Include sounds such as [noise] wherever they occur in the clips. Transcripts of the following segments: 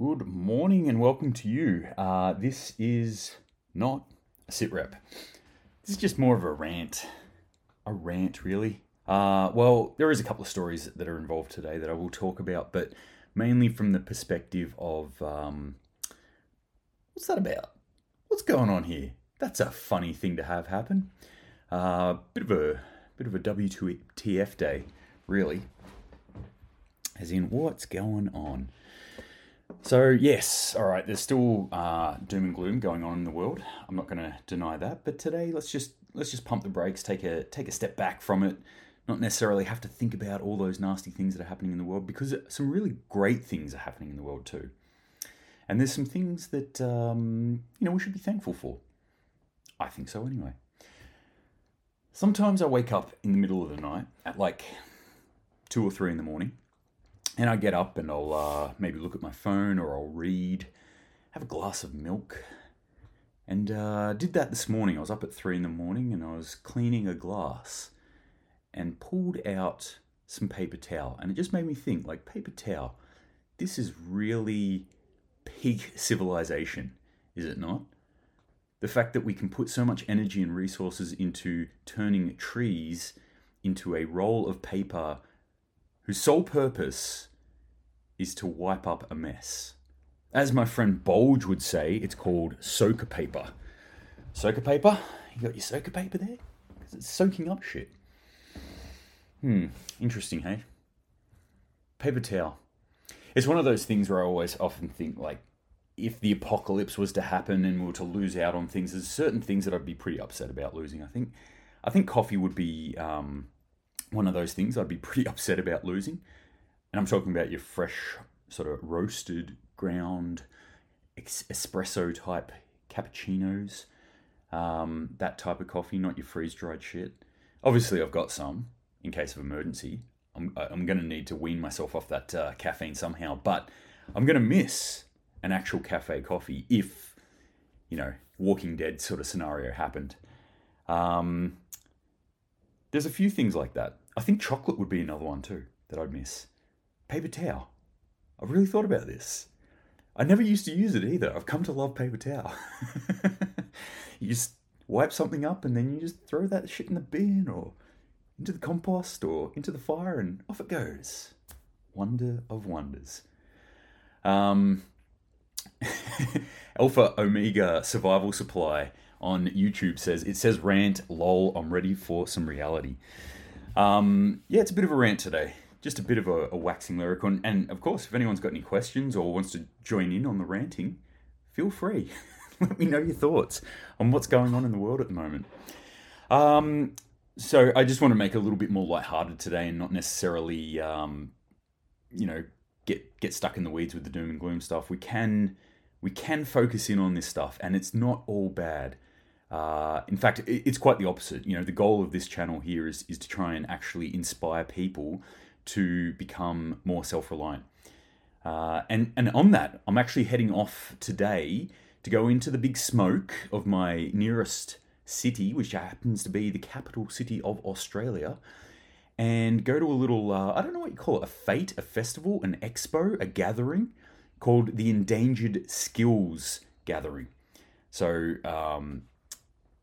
Good morning and welcome to you. Uh, this is not a sit rep. This is just more of a rant. A rant, really. Uh, well, there is a couple of stories that are involved today that I will talk about, but mainly from the perspective of um, what's that about? What's going on here? That's a funny thing to have happen. Uh, bit of a bit of a WTF day, really. As in, what's going on? So yes, all right. There's still uh, doom and gloom going on in the world. I'm not going to deny that. But today, let's just let's just pump the brakes, take a take a step back from it, not necessarily have to think about all those nasty things that are happening in the world because some really great things are happening in the world too. And there's some things that um, you know we should be thankful for. I think so anyway. Sometimes I wake up in the middle of the night at like two or three in the morning, and I get up and I'll uh, maybe look at my phone or I'll read, have a glass of milk, and uh, did that this morning. I was up at three in the morning and I was cleaning a glass and pulled out some paper towel. And it just made me think like, paper towel, this is really peak [laughs] civilization, is it not? The fact that we can put so much energy and resources into turning trees into a roll of paper whose sole purpose is to wipe up a mess. As my friend Bulge would say, it's called soaker paper. Soaker paper? You got your soaker paper there? Because it's soaking up shit. Hmm, interesting, hey? Paper towel. It's one of those things where I always often think, like, if the apocalypse was to happen and we were to lose out on things, there's certain things that I'd be pretty upset about losing. I think, I think coffee would be um, one of those things I'd be pretty [laughs] upset about losing. And I'm talking about your fresh, sort of roasted, ground, espresso type cappuccinos, um, that type of coffee, not your freeze dried shit. Obviously, I've got some in case of emergency. I'm, I'm going to need to wean myself off that uh, caffeine somehow, but I'm going to miss an actual cafe coffee if, you know, Walking Dead sort of scenario happened. Um, there's a few things like that. I think chocolate would be another one too that I'd miss. Paper towel. I've really thought about this. I never used to use it either. I've come to love paper towel. [laughs] you just wipe something up and then you just throw that shit in the bin or into the compost or into the fire and off it goes. Wonder of wonders. Um, [laughs] Alpha Omega Survival Supply on YouTube says it says rant lol I'm ready for some reality. Um, yeah, it's a bit of a rant today. Just a bit of a, a waxing lyric. On, and of course, if anyone's got any questions or wants to join in on the ranting, feel free. [laughs] Let me know your thoughts on what's going on in the world at the moment. Um, so I just want to make it a little bit more lighthearted today and not necessarily, um, you know, get get stuck in the weeds with the doom and gloom stuff. We can we can focus in on this stuff, and it's not all bad. Uh, in fact, it's quite the opposite. You know, the goal of this channel here is is to try and actually inspire people to become more self reliant. Uh, and and on that, I'm actually heading off today to go into the big smoke of my nearest city, which happens to be the capital city of Australia, and go to a little uh, I don't know what you call it a fete, a festival, an expo, a gathering called the Endangered Skills Gathering. So um,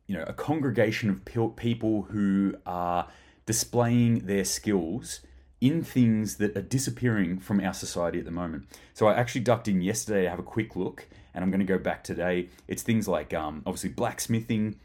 you know, a congregation of people who are displaying their skills in things that are disappearing from our society at the moment. So I actually ducked in yesterday to have a quick look, and I'm going to go back today. It's things like um, obviously blacksmithing,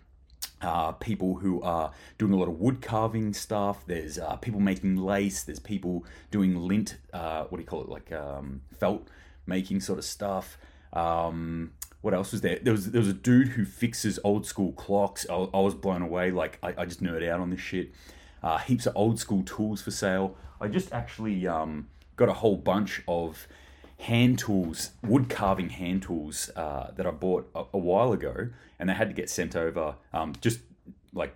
uh, people who are doing a lot of wood carving stuff. There's uh, people making lace. There's people doing lint. Uh, what do you call it? Like um, felt making sort of stuff. Um, what else was there? There was there was a dude who fixes old school clocks. I, I was blown away. Like I, I, just nerd out on this shit. Uh, heaps of old school tools for sale. I just actually um, got a whole bunch of hand tools, wood carving hand tools uh, that I bought a, a, while ago, and they had to get sent over. Um, just like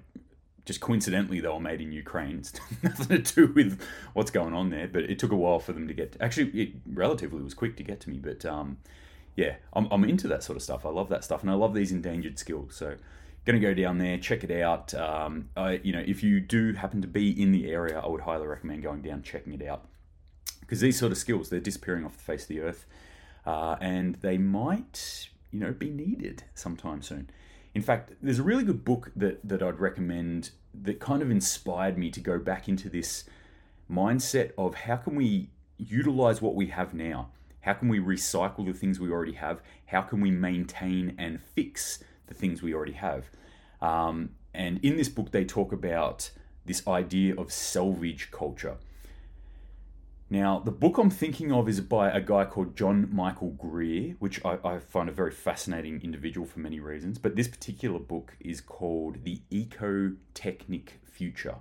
just coincidentally, they were made in Ukraine. [laughs] It's nothing to do with what's going on there, but it took a while for them to get. To, Actually, it relatively was quick to get to me, but. Um, yeah, I'm, I'm into that sort of stuff. I love that stuff, and I love these endangered skills. So, going to go down there, check it out. Um, you know, if you do happen to be in the area, I would highly recommend going down, checking it out, because these sort of skills they're disappearing off the face of the earth. uh, and they might, you know, be needed sometime soon. In fact, there's a really good book that that I'd recommend that kind of inspired me to go back into this mindset of how can we utilize what we have now? How can we recycle the things we already have? How can we maintain and fix the things we already have? Um, and in this book, they talk about this idea of salvage culture. Now, the book I'm thinking of is by a guy called John Michael Greer, which I, I, find a very fascinating individual for many reasons. But this particular book is called The Ecotechnic Future.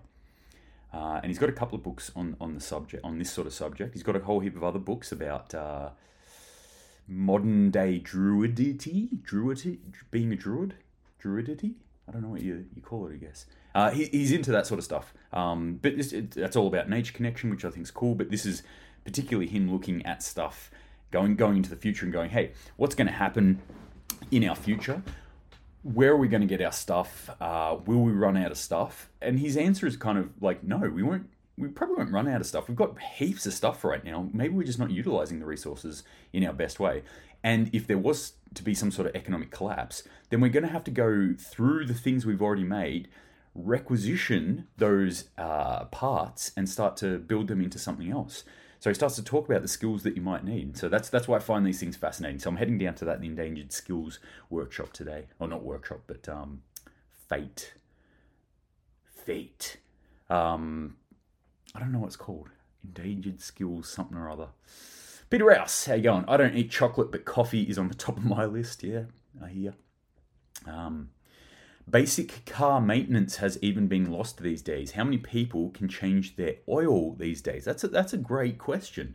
Uh, and he's got a couple of books on, on the subject, on this sort of subject. He's got a whole heap of other books about uh, modern day druidity, druidity, being a druid, druidity. I don't know what you, you call it, I guess. Uh, he, he's into that sort of stuff. Um, but this, it, that's all about nature connection, which I think is cool. But this is particularly him looking at stuff, going going into the future and going, hey, what's going to happen in our future? Where are we going to get our stuff? Uh, will we run out of stuff? And his answer is kind of like, no, we won't. We probably won't run out of stuff. We've got heaps of stuff right now. Maybe we're just not utilizing the resources in our best way. And if there was to be some sort of economic collapse, then we're going to have to go through the things we've already made requisition those uh, parts and start to build them into something else. So he starts to talk about the skills that you might need. So that's that's why I find these things fascinating. So I'm heading down to that the endangered skills workshop today, or not workshop, but um, fete, fete. Um, I don't know what it's called. Endangered skills, something or other. Peter Rouse, how you going? I don't eat chocolate, but coffee is on the top of my [laughs] list. Yeah, I hear. Um, Basic car maintenance has even been lost these days. How many people can change their oil these days? That's a, that's a great question.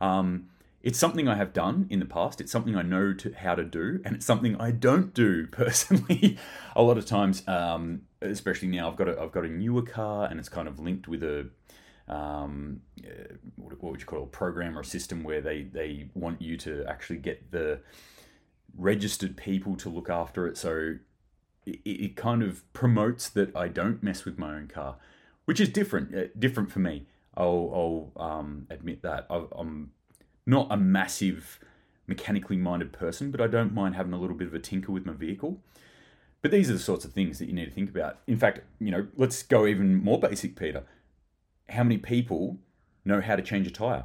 Um, it's something I have done in the past. It's something I know to, how to do, and it's something I don't do [laughs] personally. a lot of times, um, especially now, I've got a, I've got a newer car, and it's kind of linked with a um, uh, what would you call a program or a system where they they want you to actually get the registered people to look after it. So it, it kind of promotes that I don't mess with my own car, which is different. Uh, different for me. I'll, I'll um, admit that i I'm not a massive mechanically minded person, but I don't mind having a little bit of a tinker with my vehicle. But these are the sorts of things that you need to think about. In fact, you know, let's go even more basic, Peter. How many people know how to change a tire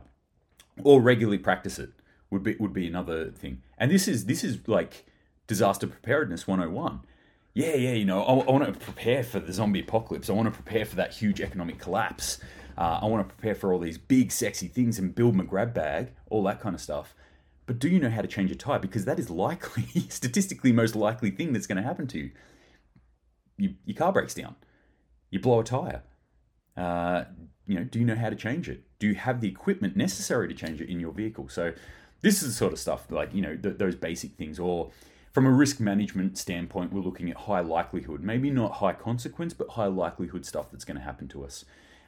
or regularly practice it? Would be would be another thing. And this is this is like disaster preparedness 101 yeah, yeah, you know, I, I want to prepare for the zombie apocalypse. I want to prepare for that huge economic collapse. Uh, I want to prepare for all these big, sexy things and build my grab bag, all that kind of stuff. But do you know how to change a tire? Because that is likely, [laughs] statistically, most likely thing that's going to happen to you. you. Your car breaks down. You blow a tire. Uh, you know, do you know how to change it? Do you have the equipment necessary to change it in your vehicle? So, this is the sort of stuff like you know th- those basic things, or from a risk management standpoint, we're looking at high likelihood, maybe not high consequence, but high likelihood stuff that's going to happen to us.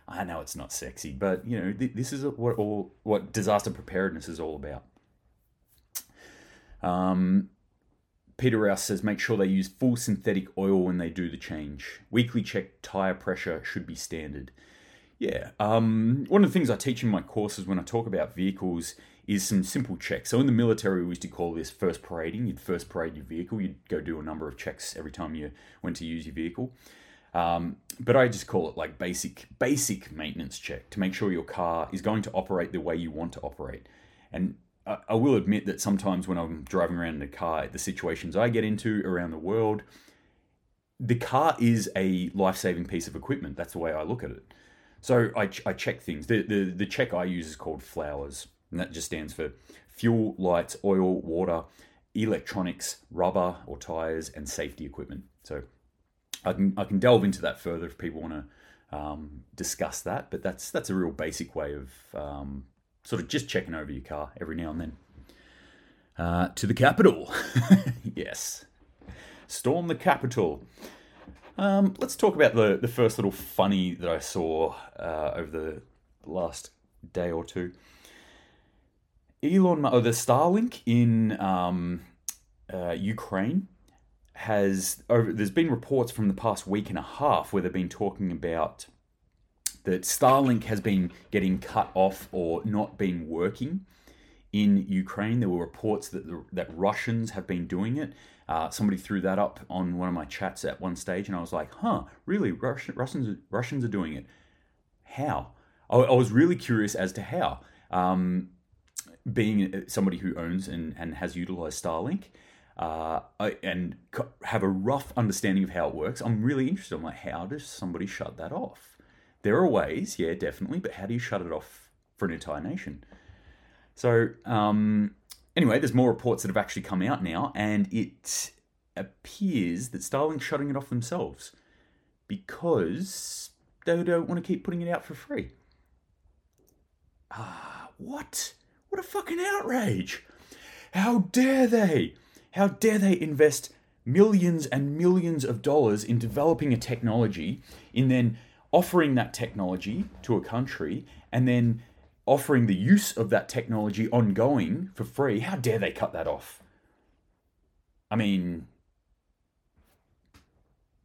I know it's not sexy, but you know th- this is what all what disaster preparedness is all about. Um, Peter Rouse says make sure they use full synthetic oil when they do the change. Weekly check tire pressure should be standard. Yeah, um, one of the things I teach in my courses when I talk about vehicles is some simple checks. So in the military, we used to call this first parading. You'd first parade your vehicle. You'd go do a number of checks every time you went to use your vehicle. Um, but I just call it like basic basic maintenance check to make sure your car is going to operate the way you want to operate. And I, I will admit that sometimes when I'm driving around in a car, the situations I get into around the world, the car is a life saving piece of equipment. That's the way I look at it. So I, I check things. The, the, the check I use is called flowers and that just stands for fuel, lights, oil, water, electronics, rubber or tires, and safety equipment. So I can I can delve into that further if people want to um, discuss that, but that's that's a real basic way of um, sort of just checking over your car every now and then. Uh, to the capital, [laughs] yes, storm the capital. Um, let's talk about the the first little funny that I saw uh, over the last day or two. Elon, or the Starlink in um, uh, Ukraine has over. There's been reports from the past week and a half where they've been talking about that Starlink has been getting cut off or not been working in Ukraine. There were reports that the, that Russians have been doing it. Uh, somebody threw that up on one of my chats at one stage, and I was like, "Huh, really? Russians Russians are doing it? How?" I, I was really curious as to how. Um, being somebody who owns and, and has utilized Starlink, uh, and have a rough understanding of how it works, I'm really interested. I'm like, how does somebody shut that off? There are ways, yeah, definitely, but how do you shut it off for an entire nation? So, um, anyway, there's more reports that have actually come out now, and it appears that Starlink's shutting it off themselves because they don't want to keep putting it out for free. Ah, what? What a fucking outrage! How dare they? How dare they invest millions and millions of dollars in developing a technology, in then offering that technology to a country, and then offering the use of that technology ongoing for free? How dare they cut that off? I mean,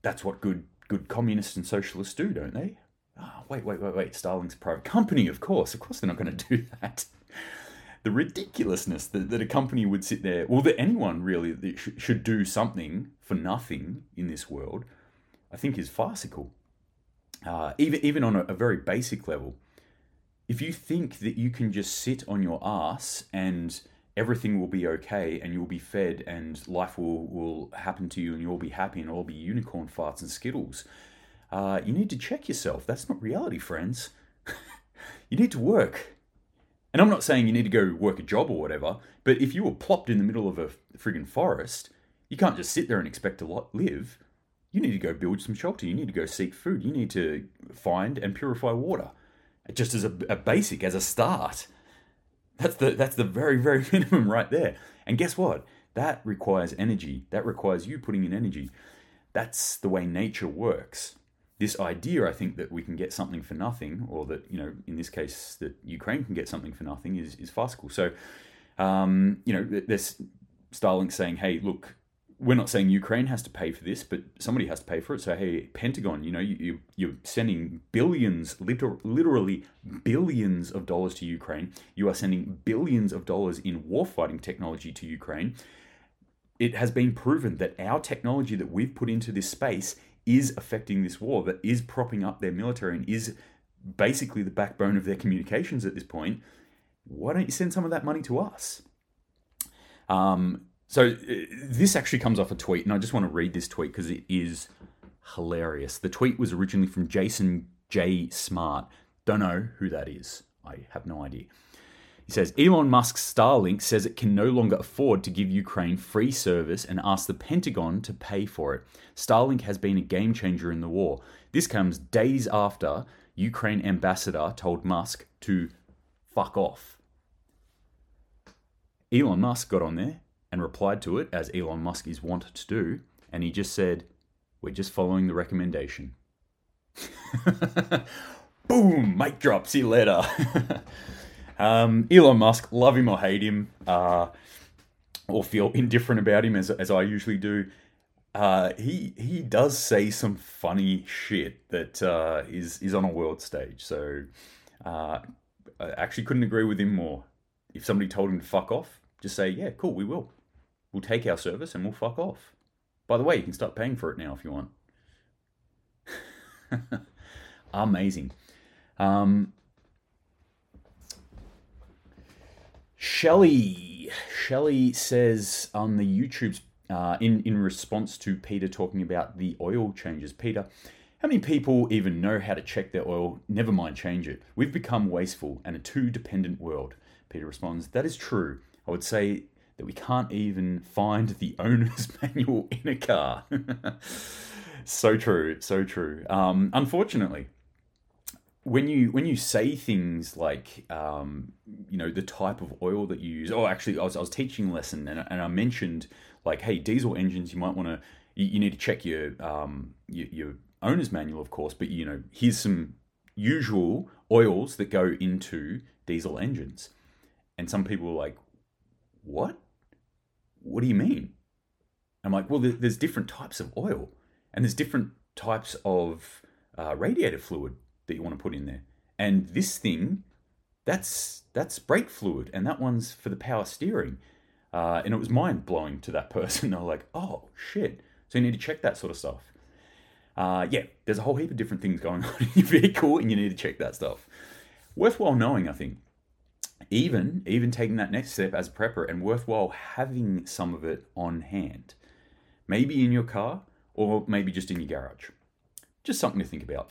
that's what good good communists and socialists do, don't they? Oh, wait, wait, wait, wait. Starlink's a private company, of course. Of course, they're not going to do [laughs] that the ridiculousness that, that a company would sit there, or that anyone really that sh- should do something for nothing in this world, I think is farcical. Uh, even even on a, a very basic level, if you think that you can just sit on your ass and everything will be okay and you'll be fed and life will, will happen to you and you'll be happy and it'll be unicorn farts and skittles, uh, you need to check yourself. That's not reality, friends. [laughs] you need to work. And I'm not saying you need to go work a job or whatever, but if you were plopped in the middle of a friggin' forest, you can't just sit there and expect to live. You need to go build some shelter. You need to go seek food. You need to find and purify water, just as a, a basic, as a start. That's the that's the very very [laughs] minimum right there. And guess what? That requires energy. That requires you putting in energy. That's the way nature works this idea, I think, that we can get something for nothing, or that you know, in this case, that Ukraine can get something for nothing, is is farcical. So, um, you know, there's Starlink saying, "Hey, look, we're not saying Ukraine has to pay for this, but somebody has to pay for it. So, hey, Pentagon, you know, you, you are sending billions, liter- literally billions of dollars to Ukraine. You are sending billions of dollars in warfighting technology to Ukraine." It has been proven that our technology that we've put into this space is affecting this war, that is propping up their military and is basically the backbone of their communications at this point, why don't you send some of that money to us? Um, so uh, this actually comes off a tweet, and I just want to read this tweet because it is hilarious. The tweet was originally from Jason J. Smart. Don't know who that is. I have no idea. He says Elon Musk's Starlink says it can no longer afford to give Ukraine free service and asks the Pentagon to pay for it. Starlink has been a game changer in the war. This comes days after Ukraine ambassador told Musk to fuck off. Elon Musk got on there and replied to it as Elon Musk is wont to do, and he just said, We're just following the recommendation. [laughs] Boom! Mic drop. See you later. [laughs] Um, Elon Musk, love him or hate him, uh, or feel indifferent about him as, as I usually do. Uh, he he does say some funny shit that uh, is is on a world stage. So uh, I actually couldn't agree with him more. If somebody told him to fuck off, just say, yeah, cool, we will. We'll take our service and we'll fuck off. By the way, you can start paying for it now if you want. [laughs] Amazing. Um, Shelley, Shelley says on the YouTube's uh, in in response to Peter talking about the oil changes. Peter, how many people even know how to check their oil? Never mind change it. We've become wasteful and a too dependent world. Peter responds, That is true. I would say that we can't even find the owner's [laughs] manual in a car. [laughs] so true, so true. Um, unfortunately, when you when you say things like um, you know the type of oil that you use oh actually I was, I was teaching a lesson and, and I mentioned like hey diesel engines you might want to you, you, need to check your, um, your, your owner's manual of course but you know here's some usual oils that go into diesel engines and some people were like what what do you mean I'm like well there's different types of oil and there's different types of uh, radiator fluid that you want to put in there. And this thing that's that's brake fluid, and that one's for the power steering. Uh, and it was mind blowing to that [laughs] person. They were like, oh shit. So you need to check that sort of stuff. Uh, yeah, there's a whole heap of different things going [laughs] on in your vehicle, and you need to check that stuff. Worthwhile knowing, I think. Even even taking that next step as a prepper, and worthwhile having some of it on hand, maybe in your car or maybe just in your garage. Just something to think about.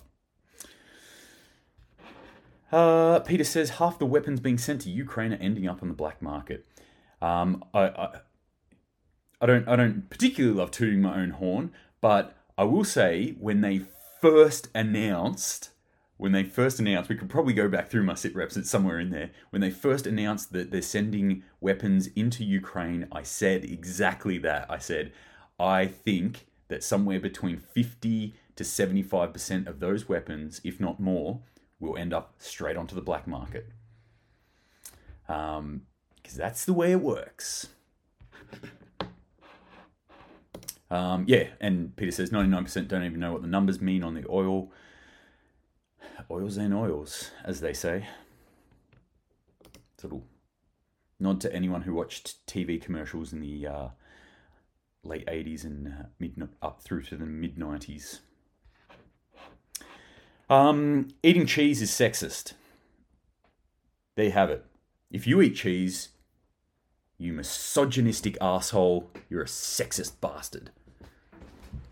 Uh, Peter says half the weapons being sent to Ukraine are ending up on the black market. Um, I, I, I don't I don't particularly love tooting my own horn, but I will say when they first announced when they first announced, we could probably go back through my sit reps, it's somewhere in there. When they first announced that they're sending weapons into Ukraine, I said exactly that. I said, I think that somewhere between 50 to 75% of those weapons, if not more, will end up straight onto the black market. Because um, that's the way it works. Um, yeah, and Peter says 99% don't even know what the numbers mean on the oil. Oils and oils, as they say. It's a little nod to anyone who watched TV commercials in the uh, late 80s and uh, mid up through to the mid 90s. Um, eating cheese is sexist. There you have it. If you eat cheese, you misogynistic asshole, you're a sexist bastard.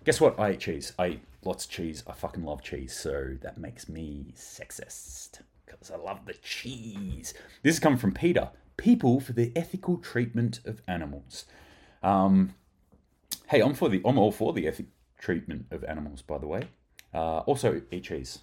Guess what? I eat cheese. I eat lots of cheese. I fucking love cheese, so that makes me sexist. Because I love the cheese. This is coming from PETA. People for the ethical treatment of animals. Um, hey, I'm for the I'm all for the ethical treatment of animals, by the way. Uh, also, eat cheese.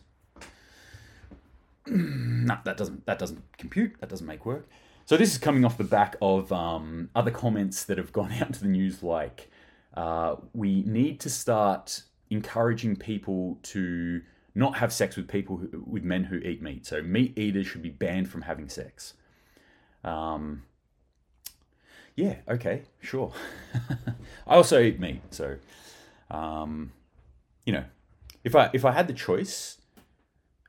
[clears throat] no, that doesn't that doesn't compute. That doesn't make work. So this is coming off the back of um, other comments that have gone [laughs] out to the news, like uh, we need to start encouraging people to not have sex with people who, with men who eat meat. So meat eaters should be banned from having sex. Um, yeah, okay, sure. [laughs] I also eat meat, so um, you know, if I if I had the choice,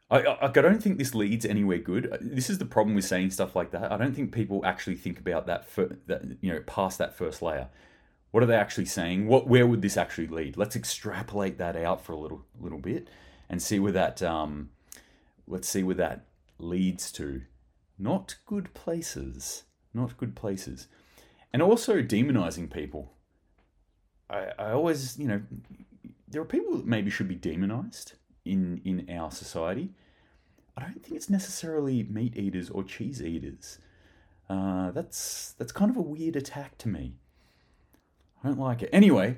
I, I, I don't think this leads anywhere good. This is the problem with saying stuff like that. I don't think people actually think about that for, that you know past that first layer. What are they actually saying? What where would this actually lead? Let's extrapolate that out for a little little bit and see where that um, let's see where that leads to. Not good places. Not good places and also demonizing people. I, I always, you know, there are people that maybe should be demonized in in our society. I don't think it's necessarily meat eaters or cheese eaters. Uh, that's that's kind of a weird attack to me. I don't like it. Anyway,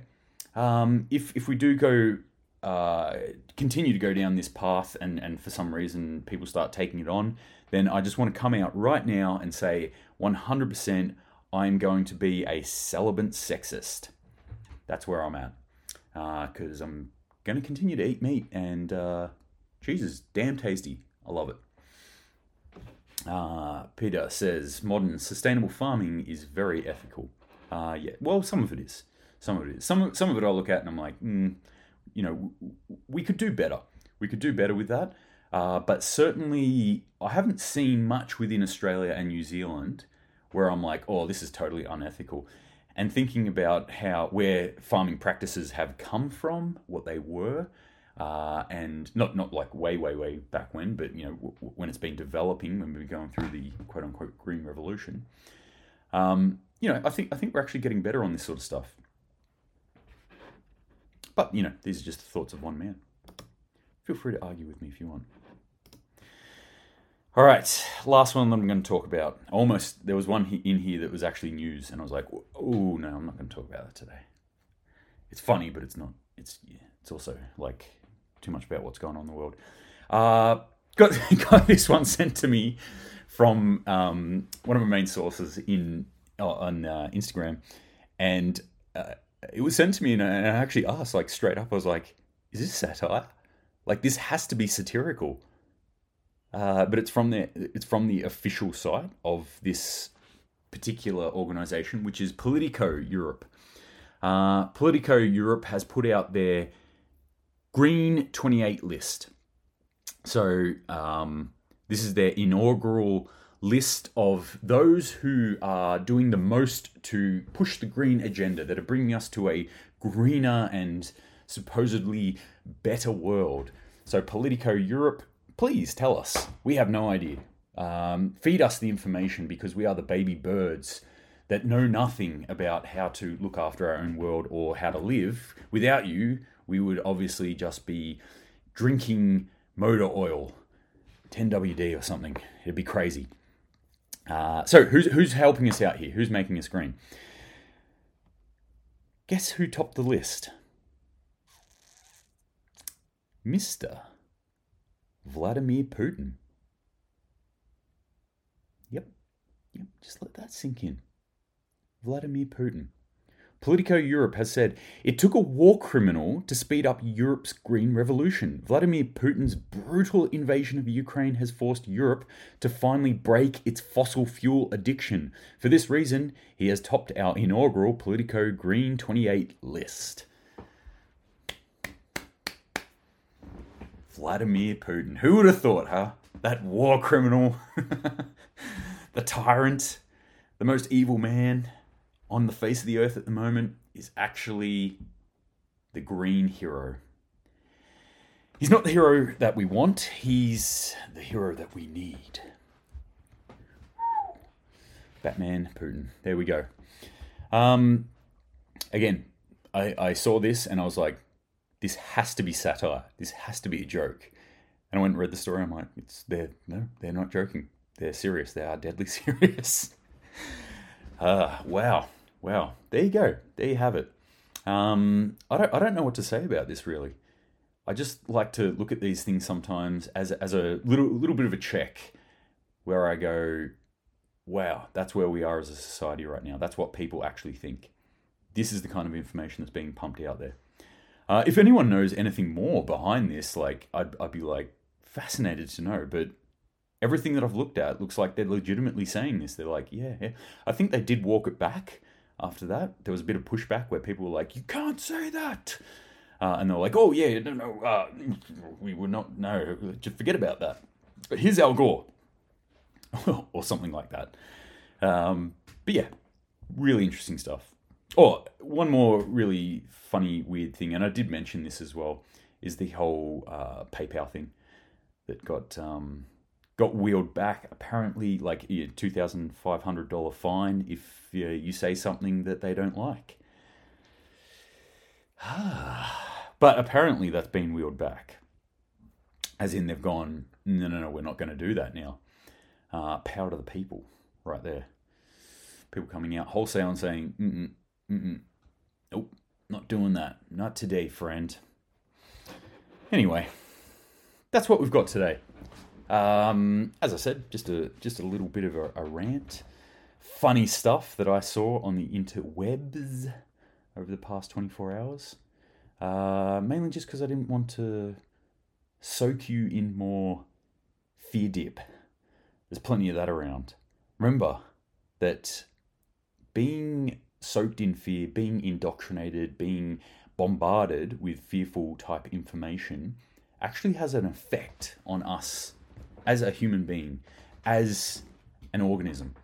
um, if if we do go uh, continue to go down this path, and and for some reason people start taking it on, then I just want to come out right now and say 100% I'm going to be a celibate sexist. That's where I'm at. Because uh, I'm going to continue to eat meat, and uh, cheese is damn tasty. I love it. Uh, Peter says modern sustainable farming is very ethical. Uh, yeah, well, some of it is. Some of it is. Some some of it I look at and I'm like, mm, you know, we could do better. We could do better with that. Uh, but certainly, I haven't seen much within Australia and New Zealand where I'm like, oh, this is totally unethical. And thinking about how where farming practices have come from, what they were, uh, and not not like way way way back when, but you know w- when it's been developing, when we're going through the quote unquote green revolution. Um, you know, I think I think we're actually getting better on this sort of stuff. But you know, these are just the thoughts of one man. Feel free to argue with me if you want. All right, last one that I'm going to talk about. Almost, there was one in here that was actually news, and I was like, "Oh no, I'm not going to talk about that today." It's funny, but it's not. It's it's also like too much about what's going on in the world. Uh, got [laughs] got this one sent to me from um, one of my main sources in on uh, Instagram, and uh, it was sent to me, and I actually asked like straight up. I was like, "Is this satire? Like this has to be satirical." Uh, but it's from the it's from the official site of this particular organization, which is Politico Europe. Uh, Politico Europe has put out their Green 28 list. So um, this is their inaugural list of those who are doing the most to push the green agenda, that are bringing us to a greener and supposedly better world. So, Politico Europe, please tell us. We have no idea. Um, feed us the information because we are the baby birds that know nothing about how to look after our own world or how to live. Without you, we would obviously just be drinking motor oil, 10WD or something. It'd be crazy. Uh, so, who's, who's helping us out here? Who's making us green? Guess who topped the list? Mr. Vladimir Putin. Yep, yep, just let that sink in. Vladimir Putin. Politico Europe has said it took a war criminal to speed up Europe's green revolution. Vladimir Putin's brutal invasion of Ukraine has forced Europe to finally break its fossil fuel addiction. For this reason, he has topped our inaugural Politico Green 28 list. Vladimir Putin. Who would have thought, huh? That war criminal, [laughs] the tyrant, the most evil man on the face of the earth at the moment is actually the green hero. He's not the hero that we want, he's the hero that we need. Batman, Putin. There we go. Um, again, I, I saw this and I was like, this has to be satire. This has to be a joke. And I went and read the story. I'm like, it's they're no, they're not joking. They're serious. They are deadly [laughs] serious. Ah, uh, wow, wow. There you go. There you have it. Um, I don't I don't know what to say about this really. I just like to look at these things sometimes as as a little little bit of a check, where I go, wow, that's where we are as a society right now. That's what people actually think. This is the kind of information that's being pumped out there. Uh, if anyone knows anything more behind this, like I'd, I'd be like fascinated to know. But everything that I've looked at looks like they're legitimately saying this. They're like, yeah, yeah. I think they did walk it back after that. There was a bit of pushback where people were like, you can't say that. Uh, and they're like, oh, yeah, no, no, uh, we would not, no, just forget about that. But here's Al Gore. [laughs] or something like that. Um, but yeah, really interesting stuff. Oh, one more really funny, weird thing, and I did mention this as well, is the whole uh, PayPal thing that got um, got wheeled back. Apparently, like a two thousand five hundred dollar fine if uh, you say something that they don't like. [sighs] but apparently, that's been wheeled back, as in they've gone. No, no, no, we're not going to do that now. Uh, power to the people, right there. People coming out wholesale and saying, Mm-mm, Mm-mm. Nope, not doing that. Not today, friend. Anyway, that's what we've got today. Um, as I said, just a just a little bit of a, a rant, funny stuff that I saw on the interwebs over the past 24 hours. Uh, mainly just because I didn't want to soak you in more fear dip. There's plenty of that around. Remember that being soaked in fear, being indoctrinated, being bombarded with fearful type information actually has an effect on us as a human being, as an organism.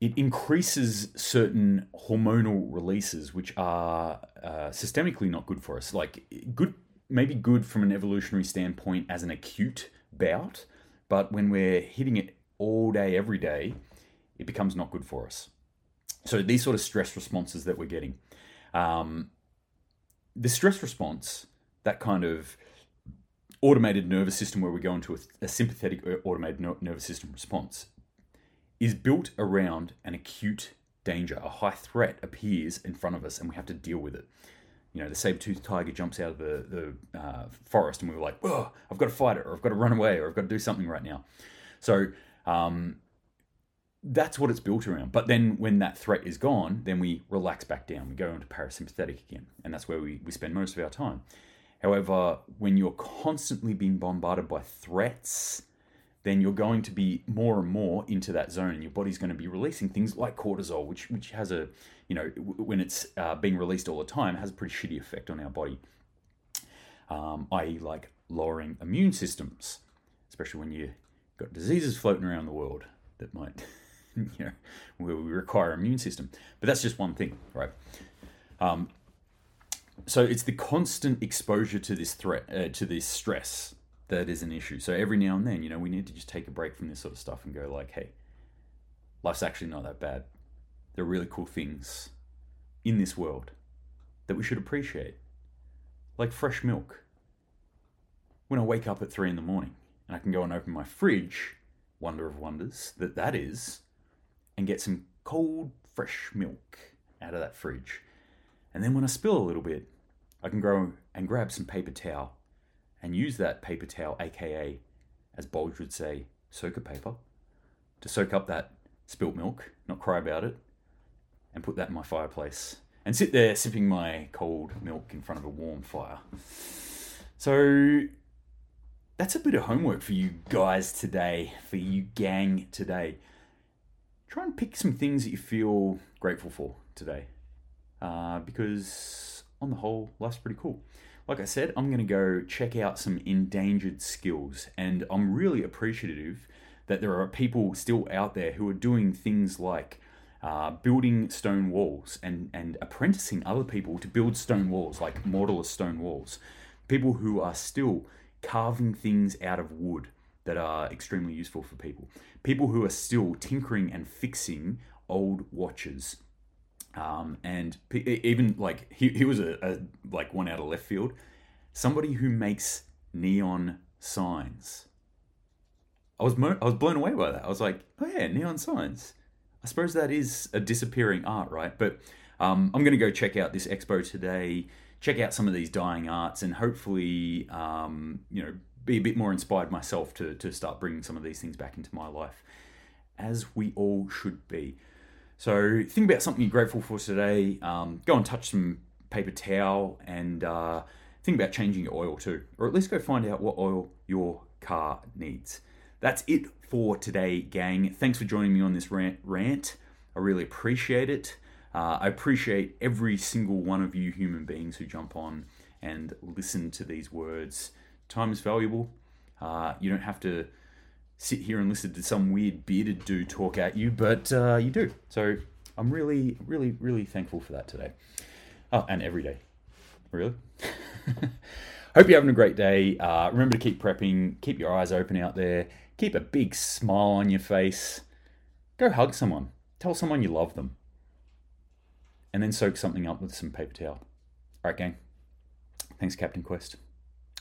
It increases certain hormonal releases, which are uh, systemically not good for us. Like good, maybe good from an evolutionary standpoint as an acute bout, but when we're hitting it all day, every day, it becomes not good for us. So these sort of stress responses that we're getting, um, the stress response, that kind of automated nervous system where we go into a, a sympathetic uh, automated nervous system response, is built around an acute danger. A high threat appears in front of us, and we have to deal with it. You know, the saber-toothed tiger jumps out of the, the uh, forest, and we are like, "Oh, I've got to fight it, or I've got to run away, or I've got to do something right now." So um, that's what it's built around. But then when that threat is gone, then we relax back down. We go into parasympathetic again. And that's where we, we spend most of our time. However, when you're constantly being bombarded by threats, then you're going to be more and more into that zone and your body's going to be releasing things like cortisol which which has a you know when it's uh, being released all the time has a pretty shitty effect on our body um, i.e like lowering immune systems especially when you've got diseases floating around the world that might, [laughs] you know, where we require immune system. But that's just one thing, right? Um, so it's the constant exposure to this threat, uh, to this stress, that is an issue. So every now and then, you know, we need to just take a break from this sort of stuff and go like, hey, life's actually not that bad. There are really cool things in this world that we should appreciate, like fresh milk. When I wake up at three in the morning and I can go and open my fridge, wonder of wonders that that is, and get some cold, fresh milk out of that fridge. And then when I spill a little bit, I can go and grab some paper towel and use that paper towel, aka, as Bulge would say, soaker paper, to soak up that spilt milk, not cry about it, and put that in my fireplace and sit there sipping my cold milk in front of a warm fire. So that's a bit of homework for you guys today, for you gang today. Try and pick some things that you feel grateful for today, uh, because on the whole, life's pretty cool. Like I said, I'm going to go check out some endangered skills, and I'm really appreciative that there are people still out there who are doing things like uh, building stone walls and, and apprenticing other people to build stone walls, like mortarless stone walls. People who are still carving things out of wood that are extremely useful for people. People who are still tinkering and fixing old watches. Um, and even like he, he was a, a like one out of left field. Somebody who makes neon signs. I was mo- I was blown away by that. I was like, oh yeah, neon signs. I suppose that is a disappearing art, right? But um, I'm going to go check out this expo today, check out some of these dying arts, and hopefully, um, you know, be a bit more inspired myself to, to start bringing some of these things back into my life, as we all should be. So think about something you're grateful for today. Um, go and touch some paper towel and uh, think about changing your oil too, or at least go find out what oil your car needs. That's it for today, gang. Thanks for joining me on this rant. rant. I really appreciate it. Uh, I appreciate every single one of you human beings who jump on and listen to these words. Time is valuable. Uh, you don't have to sit here and listen to some weird bearded dude talk at you, but uh, you do. So I'm really, really, really thankful for that today. Oh, and every day. Really? [laughs] Hope you're having a great day. Uh, remember to keep prepping, keep your eyes open out there, keep a big smile on your face. Go hug someone, tell someone you love them, and then soak something up with some paper towel. All right, gang. Thanks, Captain Quest.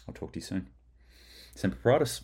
I'll talk to you soon. Semper Paratus.